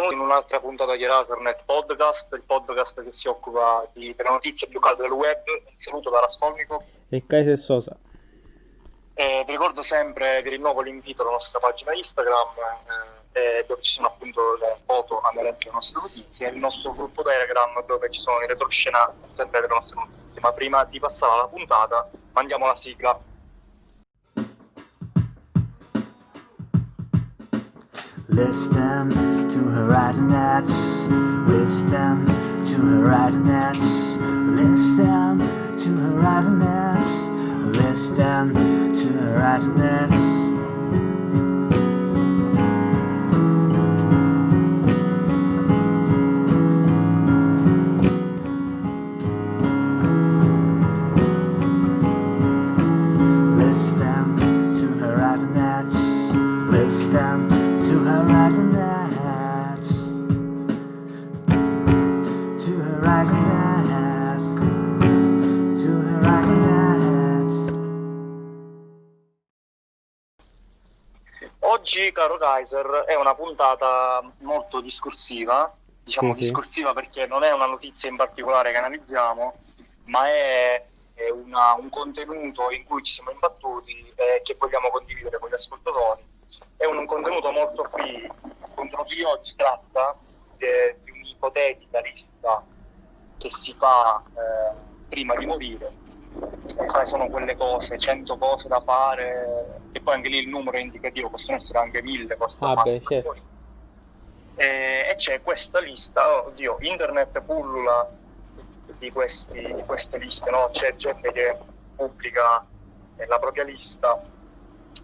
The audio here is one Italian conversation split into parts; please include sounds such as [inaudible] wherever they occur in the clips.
benvenuti in un'altra puntata di Rasernet Podcast, il podcast che si occupa di, delle notizie più calde del web. Un saluto da Rascolnico. E Kaiser Sosa. Eh, vi ricordo sempre, vi rinnovo l'invito alla nostra pagina Instagram, eh, dove ci sono appunto le foto aderenti alle nostre notizie, e il nostro gruppo Telegram dove ci sono i retroscena sempre delle nostre notizie. Ma prima di passare alla puntata, mandiamo la sigla. Listen to Horizon Nets. Listen to Horizon Nets. Listen to Horizon Nets. Listen to Horizon Nets. Kaiser, è una puntata molto discorsiva, diciamo Sì, sì. discorsiva perché non è una notizia in particolare che analizziamo, ma è, è una- un contenuto in cui ci siamo imbattuti e che vogliamo condividere con gli ascoltatori. È un, un contenuto molto free, contenuto di oggi tratta de- di un'ipotetica lista che si fa eh, prima di morire. Sai, sono quelle cose, 100 cose da fare, e poi anche lì il numero è indicativo, possono essere anche 1000 cose da Ah, fare. beh, certo. E, e c'è questa lista, oddio, internet pullula di, questi- di queste liste, no? C'è gente che pubblica eh, la propria lista.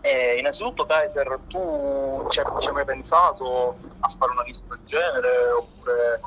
E innanzitutto, Kaiser, tu ci hai mai pensato a fare una lista del genere oppure?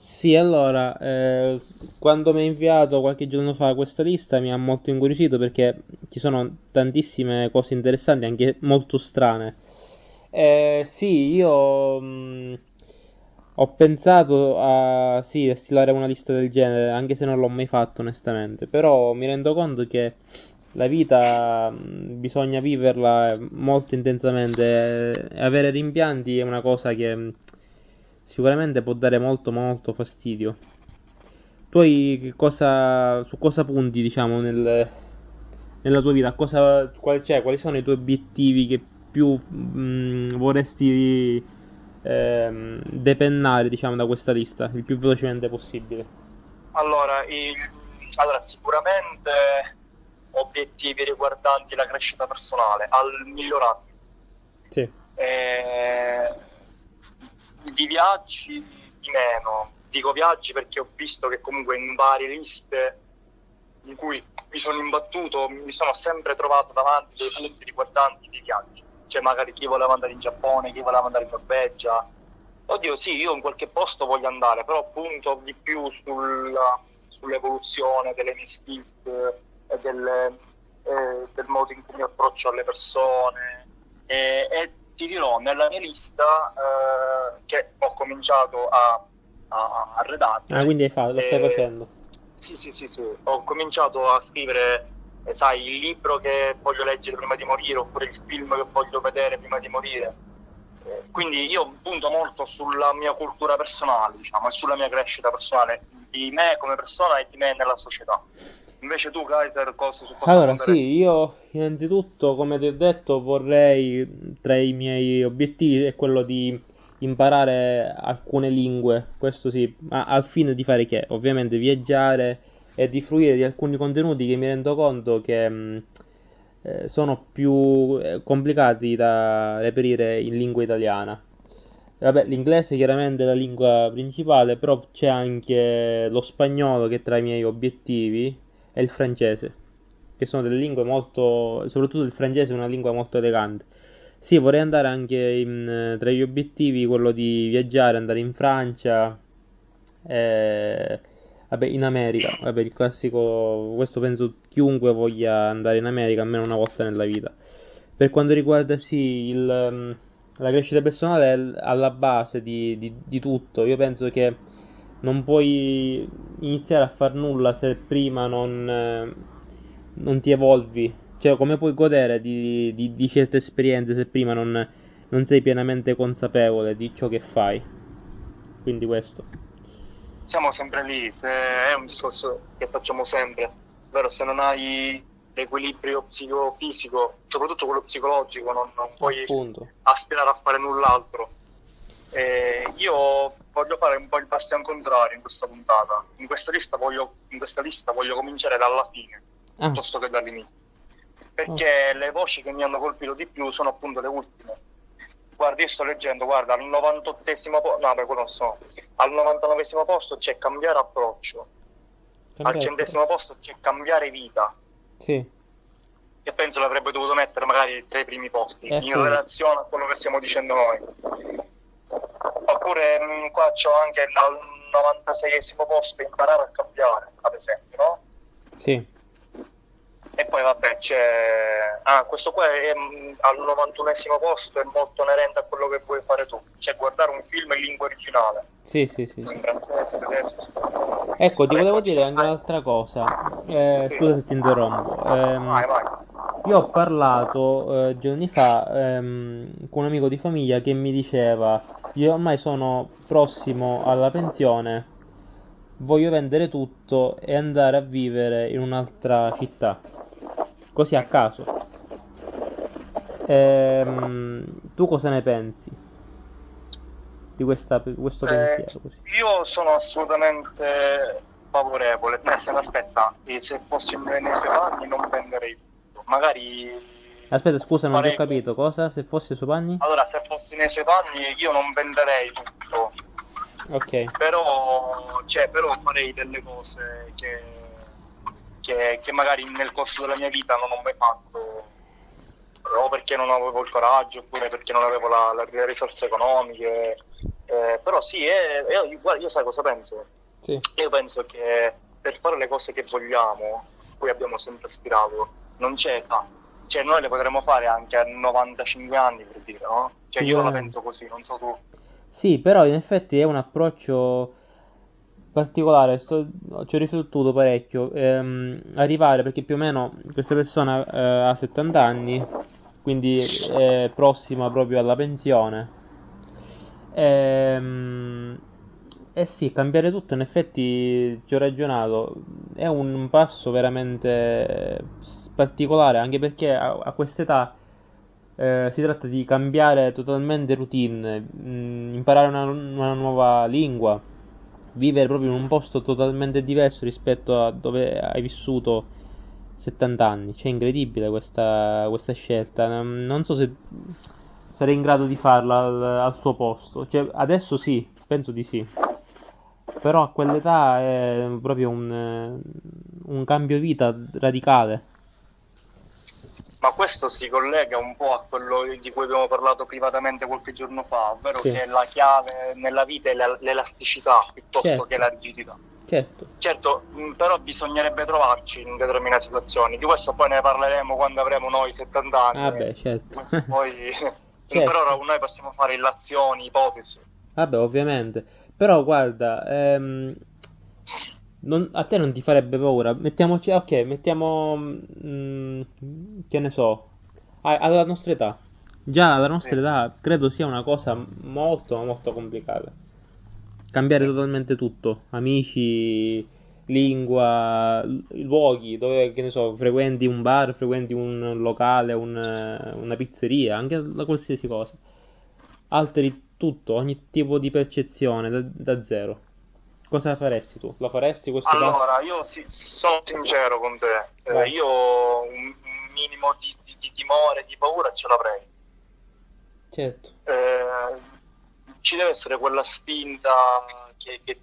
Sì, allora, eh, quando mi hai inviato qualche giorno fa questa lista mi ha molto incuriosito perché ci sono tantissime cose interessanti, anche molto strane. Eh, sì, io mh, ho pensato a, sì, a stilare una lista del genere, anche se non l'ho mai fatto onestamente, però mi rendo conto che la vita mh, bisogna viverla molto intensamente e avere rimpianti è una cosa che mh, sicuramente può dare molto molto fastidio. Tu hai che cosa, su cosa punti, diciamo, nel- nella tua vita? Cosa, qual- cioè, quali sono i tuoi obiettivi che più mh, vorresti ehm, depennare, diciamo, da questa lista il più velocemente possibile? Allora, il- allora, sicuramente obiettivi riguardanti la crescita personale, al migliorare. Sì, Eh, di viaggi di meno, dico viaggi perché ho visto che comunque in varie liste in cui mi sono imbattuto mi sono sempre trovato davanti dei punti riguardanti dei viaggi, cioè magari chi voleva andare in Giappone, chi voleva andare in Norvegia. Oddio sì, io in qualche posto voglio andare, però punto di più sulla- sull'evoluzione delle mie skills e del, eh, del modo in cui mi approccio alle persone. E, e ti dirò nella mia lista eh, che ho cominciato a, a, a redattere ah, quindi hai fatto, lo stai eh, facendo. sì, sì, sì, sì. Ho cominciato a scrivere, eh, sai, il libro che voglio leggere prima di morire, oppure il film che voglio vedere prima di morire. Eh, Quindi io punto molto sulla mia cultura personale, diciamo, e sulla mia crescita personale, di me come persona e di me nella società. Invece tu, Kaiser, cosa su cosa Allora, sì, io innanzitutto, come ti ho detto, vorrei, tra i miei obiettivi è quello di imparare alcune lingue, questo sì, ma al fine di fare che? Ovviamente viaggiare e di fruire di alcuni contenuti che mi rendo conto che mh, eh, sono più eh, complicati da reperire in lingua italiana. Vabbè, l'inglese chiaramente è la lingua principale, però c'è anche lo spagnolo che è tra i miei obiettivi e il francese, che sono delle lingue molto, soprattutto il francese è una lingua molto elegante. Sì, vorrei andare anche in, eh, tra gli obiettivi quello di viaggiare, andare in Francia, eh, vabbè, in America, vabbè, il classico, questo penso chiunque voglia andare in America almeno una volta nella vita. Per quanto riguarda sì, il, ehm, la crescita personale è alla base di, di- di tutto. Io penso che non puoi iniziare a far nulla se prima non, eh, non ti evolvi. Cioè, come puoi godere di, di- di certe esperienze se prima non, non sei pienamente consapevole di ciò che fai? Quindi questo. Siamo sempre lì, se è un discorso che facciamo sempre, ovvero se non hai l'equilibrio psicofisico, soprattutto quello psicologico, non, non puoi Appunto. aspirare a fare null'altro. Eh, io voglio fare un po' il bastian contrario in questa puntata. In questa lista voglio, in questa lista voglio cominciare dalla fine, Ah, piuttosto che dall'inizio. Perché le voci che mi hanno colpito di più sono appunto le ultime. Guarda, io sto leggendo, guarda, al 98esimo posto, no, beh, quello non so, al 99esimo posto c'è cambiare approccio, al centesimo posto c'è cambiare vita, Sì, che penso l'avrebbe dovuto mettere magari tra i primi posti, Eh, in relazione a quello che stiamo dicendo noi. Oppure mh, qua c'ho anche al 96esimo posto imparare a cambiare, ad esempio, no? sì, E poi vabbè c'è... Ah, questo qua è mh, al 91esimo posto, è molto inerente a quello che vuoi fare tu, cioè guardare un film in lingua originale. sì, sì, sì. Ecco, ti volevo dire anche un'altra cosa. Eh, Sì. scusa se ti interrompo. Ehm, Vai, vai. io ho parlato eh, giorni fa ehm, con un amico di famiglia che mi diceva: Io ormai sono prossimo alla pensione, voglio vendere tutto e andare a vivere in un'altra città. Così a caso. Ehm, tu cosa ne pensi di questa, questo Eh, pensiero? Così? io sono assolutamente favorevole, nel senso, aspetta, se fossi nei suoi panni non venderei tutto, magari... Aspetta, scusa, non ti ho capito. Cosa? Se fossi ai suoi panni? Allora, se fossi nei suoi panni io non venderei tutto, Ok. però, cioè, però farei delle cose che, che, che magari nel corso della mia vita non ho mai fatto, o perché non avevo il coraggio, oppure perché non avevo la- la- le risorse economiche. Eh, però sì, eh, io, guarda, io sai cosa penso? Sì. Io penso che per fare le cose che vogliamo, cui abbiamo sempre aspirato, non c'è età. Cioè noi le potremmo fare anche a 95 anni per dire, no? Cioè io la penso così, non so tu. Sì, però in effetti è un approccio particolare, sto- ci ho riflettuto parecchio. Ehm, arrivare, perché più o meno questa persona eh, ha 70 anni, quindi è prossima proprio alla pensione. Ehm, eh sì, cambiare tutto, in effetti ci ho ragionato, è un passo veramente particolare, anche perché a, a quest'età eh, si tratta di cambiare totalmente routine, mh, imparare una, una nuova lingua, vivere proprio in un posto totalmente diverso rispetto a dove hai vissuto 70 anni. Cioè, è incredibile questa, questa scelta. Non so se sarei in grado di farla al, al suo posto. Cioè, adesso sì, penso di sì. Però a quell'età è proprio un, un cambio vita radicale. Ma questo si collega un po' a quello di cui abbiamo parlato privatamente qualche giorno fa, ovvero Sì. che la chiave nella vita è la- l'elasticità piuttosto Certo. che la rigidità. Certo. Certo, però bisognerebbe trovarci in determinate situazioni. Di questo poi ne parleremo quando avremo noi 70 anni. Ah beh, certo. Poi... [laughs] Certo. Per ora noi possiamo fare illazioni, ipotesi. Vabbè, ovviamente. Però guarda, ehm, non- a te non ti farebbe paura. Mettiamoci, ok, mettiamo, mm, che ne so, a- alla nostra età. Già alla nostra Sì. età credo sia una cosa molto, molto complicata. Cambiare totalmente tutto, amici, lingua, luoghi dove, che ne so, frequenti un bar, frequenti un locale, un, eh, una pizzeria, anche la qualsiasi cosa. Alteri tutto, ogni tipo di percezione da, da zero. Cosa faresti tu? Lo faresti questo? Allora, io sì, sono sincero con te. Eh, Vai. io un, un minimo di, di- di timore, di paura ce l'avrei. Certo, Eh, ci deve essere quella spinta che, che-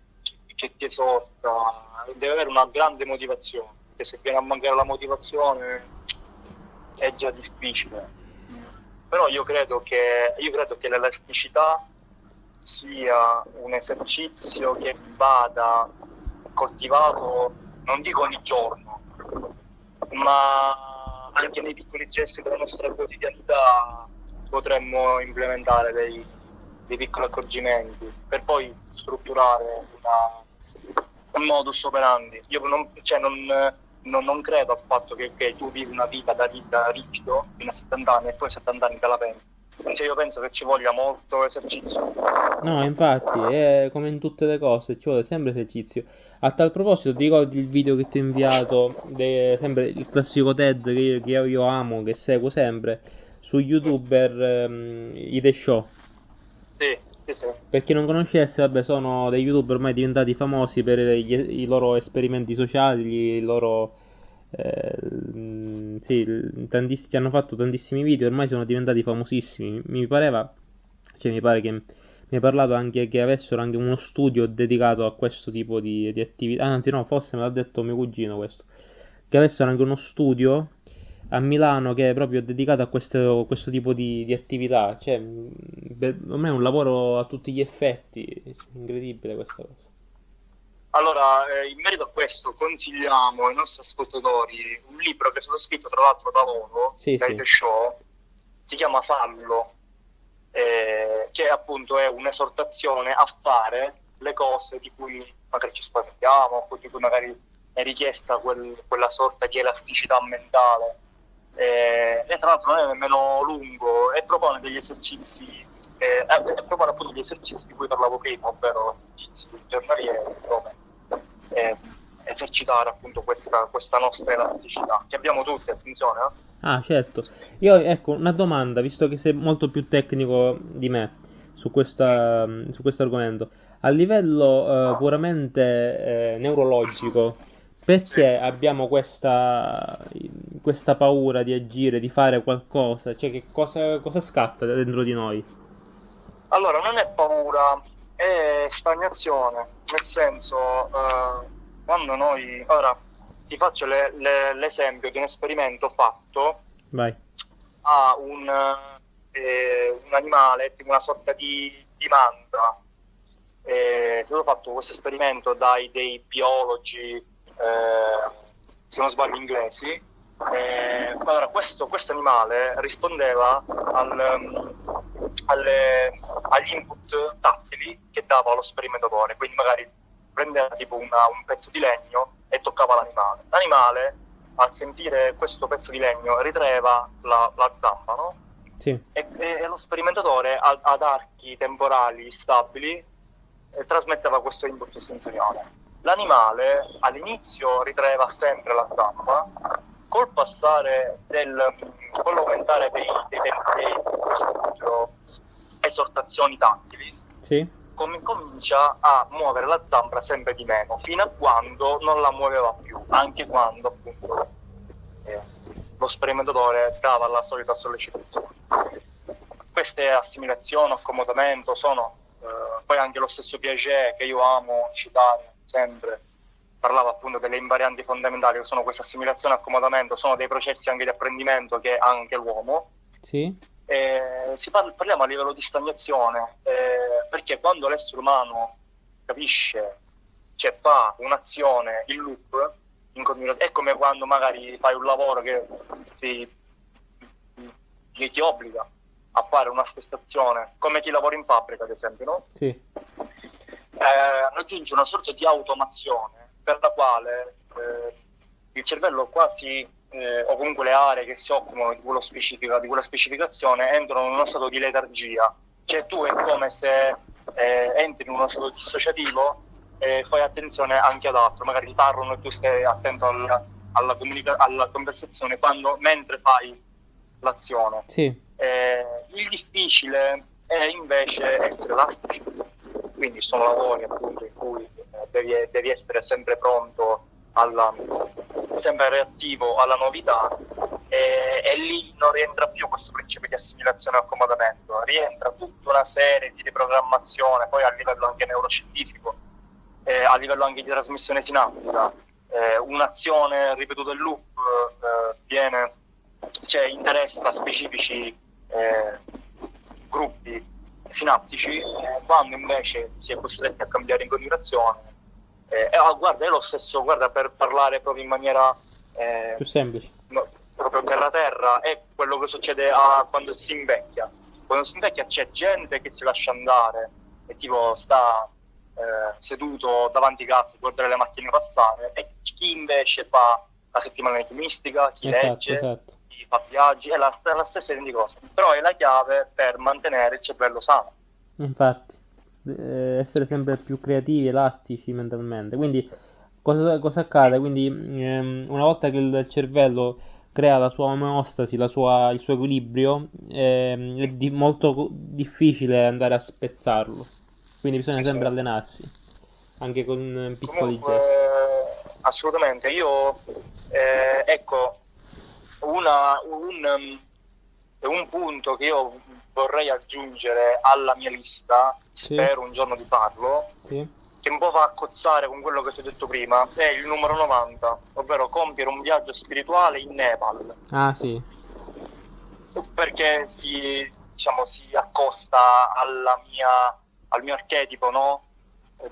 che ti esorta, deve avere una grande motivazione, perché se viene a mancare la motivazione è già difficile. Però io credo che, io credo che l'elasticità sia un esercizio che vada coltivato, non dico ogni giorno, ma anche nei piccoli gesti della nostra quotidianità potremmo implementare dei, dei piccoli accorgimenti per poi strutturare una- un modus operandi. Io non, cioè non, non- non credo al fatto che ok, tu vivi una vita da, da rigido fino a 70 anni e poi a 70 anni te la pensi. Cioè io penso che ci voglia molto esercizio. No, infatti, è come in tutte le cose, ci vuole sempre esercizio. A tal proposito, ti ricordi il video che ti ho inviato, de- sempre il classico TED che io, che io amo, che seguo sempre, su YouTuber ehm, i The Show. Sì, Per chi non conoscesse, vabbè, sono dei YouTuber ormai diventati famosi per gli- i loro esperimenti sociali, i loro... eh, sì, tantiss- hanno fatto tantissimi video, ormai sono diventati famosissimi. Mi pareva, cioè mi pare che mi hai parlato anche che avessero anche uno studio dedicato a questo tipo di, di attività. Anzi, no, forse me l'ha detto mio cugino questo. Che avessero anche uno studio a Milano che è proprio dedicato a questo, questo tipo di, di attività. Cioè, mh, per me è un lavoro a tutti gli effetti. Incredibile questa cosa. Allora, eh, in merito a questo, consigliamo ai nostri ascoltatori un libro che è stato scritto tra l'altro da loro, Sì, dai sì. Show, si chiama Fallo, eh, che appunto è un'esortazione a fare le cose di cui magari ci spaventiamo, o di cui magari è richiesta quel- quella sorta di elasticità mentale. Eh, e tra l'altro non è nemmeno lungo e propone degli esercizi, eh, eh, propone appunto gli esercizi di cui parlavo prima, ovvero esercizi giornalieri, come eh, esercitare appunto questa, questa nostra elasticità, che abbiamo tutti, attenzione, eh. Ah, certo. Io, ecco, una domanda, visto che sei molto più tecnico di me su questa, su questo argomento. A livello eh, puramente eh, neurologico, perché abbiamo questa, questa paura di agire, di fare qualcosa? Cioè, che cosa, cosa scatta dentro di noi? Allora, non è paura, è stagnazione, nel senso, eh, quando noi, ora ti faccio le- le- l'esempio di un esperimento fatto Vai. a un, eh, un animale, tipo una sorta di, di mandra. Eh, è stato fatto questo esperimento dai dei biologi, se non sbaglio inglesi. Eh, allora, questo, questo animale rispondeva al, um, alle- agli input tattili che dava lo sperimentatore, quindi magari prendeva tipo una- un pezzo di legno e toccava l'animale. L'animale, al sentire questo pezzo di legno, ritraeva la, la zampa, no? Sì. e, e- lo sperimentatore a- ad archi temporali stabili eh, trasmetteva questo input sensoriale. L'animale all'inizio ritraeva sempre la zampa, col passare del con l'aumentare dei, dei tempi appunto esortazioni tattili, Sì. com- comincia a muovere la zampa sempre di meno, fino a quando non la muoveva più, anche quando appunto eh, lo sperimentatore dava la solita sollecitazione. Queste assimilazioni, accomodamento sono eh, poi anche lo stesso Piaget che io amo citare sempre, parlava appunto delle invarianti fondamentali che sono questa assimilazione e accomodamento, sono dei processi anche di apprendimento che ha anche l'uomo. Sì. Eh, si parla, parliamo a livello di stagnazione, eh, perché quando l'essere umano capisce, cioè fa un'azione in loop, in continua- è come quando magari fai un lavoro che ti, che ti obbliga a fare una stessa azione, come chi lavora in fabbrica ad esempio, no? Sì. Eh, raggiunge una sorta di automazione per la quale eh, il cervello quasi, eh, o comunque le aree che si occupano di, di quella specificazione, entrano in uno stato di letargia. Cioè tu è come se eh, entri in uno stato dissociativo e fai attenzione anche ad altro, magari ti parlano e tu stai attento al- alla, comunica- alla conversazione quando, mentre fai l'azione. Sì. Eh, il difficile è invece essere elastici, quindi sono lavori appunto in cui eh, devi, devi essere sempre pronto, alla, sempre reattivo alla novità e, e lì non rientra più questo principio di assimilazione e accomodamento, rientra tutta una serie di riprogrammazione, poi a livello anche neuroscientifico, eh, a livello anche di trasmissione sinaptica, eh, un'azione ripetuta in loop eh, viene, cioè interessa specifici eh, gruppi sinaptici, eh, quando invece si è costretti a cambiare in continuazione. Eh, eh, guarda, è lo stesso, guarda, per parlare proprio in maniera eh, Più semplice. no, proprio terra terra, è quello che succede a- quando si invecchia. Quando si invecchia c'è gente che si lascia andare e tipo sta eh, seduto davanti a casa a guardare le macchine passare e chi invece fa la settimana enigmistica, chi Esatto, legge, esatto. Fa viaggi, è la, la stessa identica cosa, però è la chiave per mantenere il cervello sano. Infatti, eh, essere sempre più creativi, elastici mentalmente. Quindi, cosa, cosa accade? Quindi, ehm, una volta che il cervello crea la sua omeostasi, la sua- il suo equilibrio, ehm, è di- molto difficile andare a spezzarlo. Quindi bisogna sempre allenarsi, anche con eh, piccoli Comunque, gesti. assolutamente, io, eh, ecco, una- un, um, un punto che io vorrei aggiungere alla mia lista, Sì. spero un giorno di farlo, Sì? che un po' va a cozzare con quello che ti ho detto prima, è il numero 90, ovvero compiere un viaggio spirituale in Nepal, Ah, sì. perché si, diciamo, si accosta alla mia, al mio archetipo, no?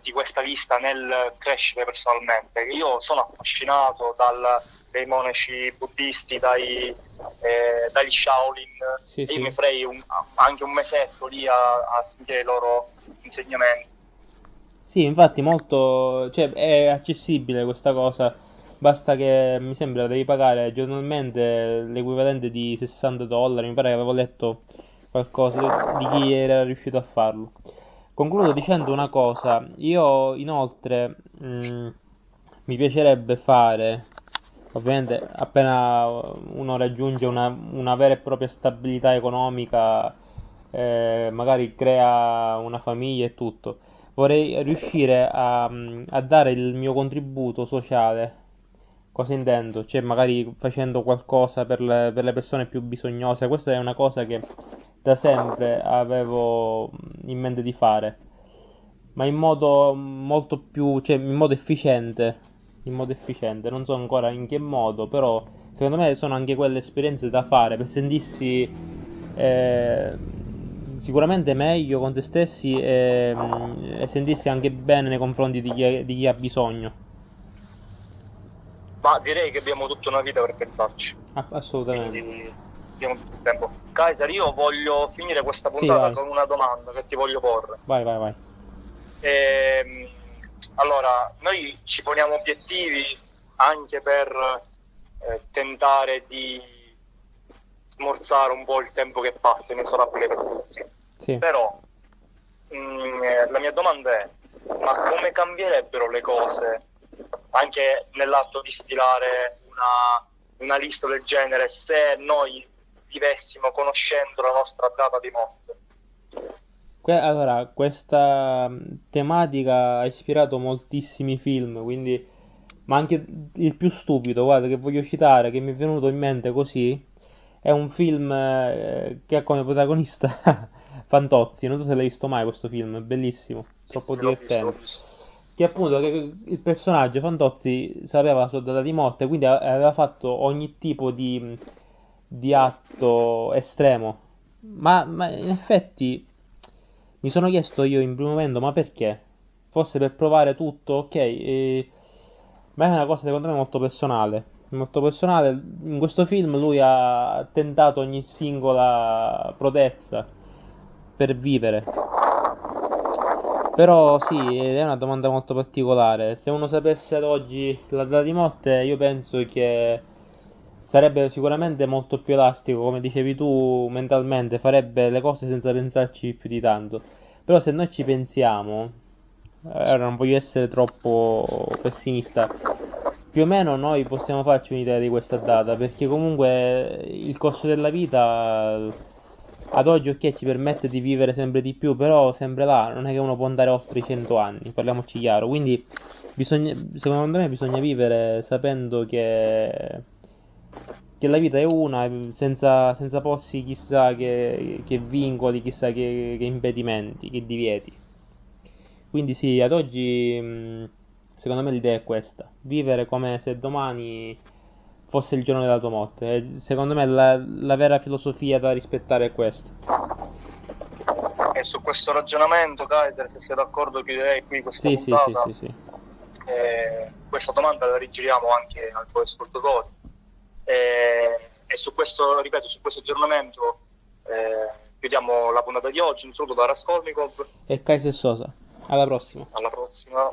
di questa lista nel crescere personalmente. Io sono affascinato dal- dai monaci buddisti, dai, eh, dagli Shaolin, Sì, e sì. io mi farei un- anche un mesetto lì a, a sentire i loro insegnamenti. Sì, infatti molto, cioè, è accessibile questa cosa, basta che mi sembra devi pagare giornalmente l'equivalente di 60 dollari, mi pare che avevo letto qualcosa di chi era riuscito a farlo. Concludo dicendo una cosa, io inoltre mh, mi piacerebbe fare, ovviamente appena uno raggiunge una, una vera e propria stabilità economica, eh, magari crea una famiglia e tutto, vorrei riuscire a, a dare il mio contributo sociale. Cosa intendo? Cioè, magari facendo qualcosa per le, per le persone più bisognose. Questa è una cosa che da sempre avevo in mente di fare, ma in modo molto più, cioè in modo efficiente. In modo efficiente, non so ancora in che modo, però secondo me sono anche quelle esperienze da fare per sentirsi eh, sicuramente meglio con se stessi e, e sentirsi anche bene nei confronti di chi, di chi ha bisogno. Ma direi che abbiamo tutta una vita per pensarci. Ah, Assolutamente. quindi abbiamo tutto il tempo. Kaiser, io voglio finire questa Sì, puntata vai. con una domanda che ti voglio porre. Vai, vai, vai. Ehm, allora, noi ci poniamo obiettivi anche per eh, tentare di smorzare un po' il tempo che passa, inesorabile per tutti. Sì. Però mm, eh, la mia domanda è, ma come cambierebbero le cose anche nell'atto di stilare una, una lista del genere se noi vivessimo conoscendo la nostra data di morte? Que- allora, questa mh, tematica ha ispirato moltissimi film, quindi... Ma anche il più stupido, guarda, che voglio citare, che mi è venuto in mente così, è un film eh, che ha come protagonista [laughs] Fantozzi. Non so se l'hai visto mai questo film, è bellissimo, troppo divertente. Che appunto che il personaggio Fantozzi sapeva la sua data di morte, quindi aveva fatto ogni tipo di, di atto estremo. Ma, ma in effetti mi sono chiesto io in primo momento, ma perché? Forse per provare tutto, ok, eh, ma è una cosa secondo me molto personale. Molto personale. In questo film lui ha tentato ogni singola prodezza per vivere. Però sì, è una domanda molto particolare. Se uno sapesse ad oggi la data di morte, io penso che sarebbe sicuramente molto più elastico, come dicevi tu, mentalmente, farebbe le cose senza pensarci più di tanto. Però se noi ci pensiamo, ora non voglio essere troppo pessimista, più o meno noi possiamo farci un'idea di questa data, perché comunque il corso della vita ad oggi ok ci permette di vivere sempre di più, però sempre là, non è che uno può andare oltre i 100 anni, parliamoci chiaro, quindi bisogna, secondo me bisogna vivere sapendo che, che la vita è una, senza, senza porsi chissà che, che vincoli, chissà che, che impedimenti, che divieti. Quindi sì, ad oggi mh, secondo me l'idea è questa, vivere come se domani fosse il giorno della tua morte. E secondo me la, la vera filosofia da rispettare è questa. E su questo ragionamento, Kaiser, se sei d'accordo, chiuderei qui questa Sì, sì, sì, puntata. sì, sì. Eh, questa domanda la rigiriamo anche ai tuoi ascoltatori. Eh, e su questo, ripeto, su questo aggiornamento eh, chiudiamo la puntata di oggi. Un saluto da Raskolnikov. E Kaiser Sosa. Alla prossima. Alla prossima.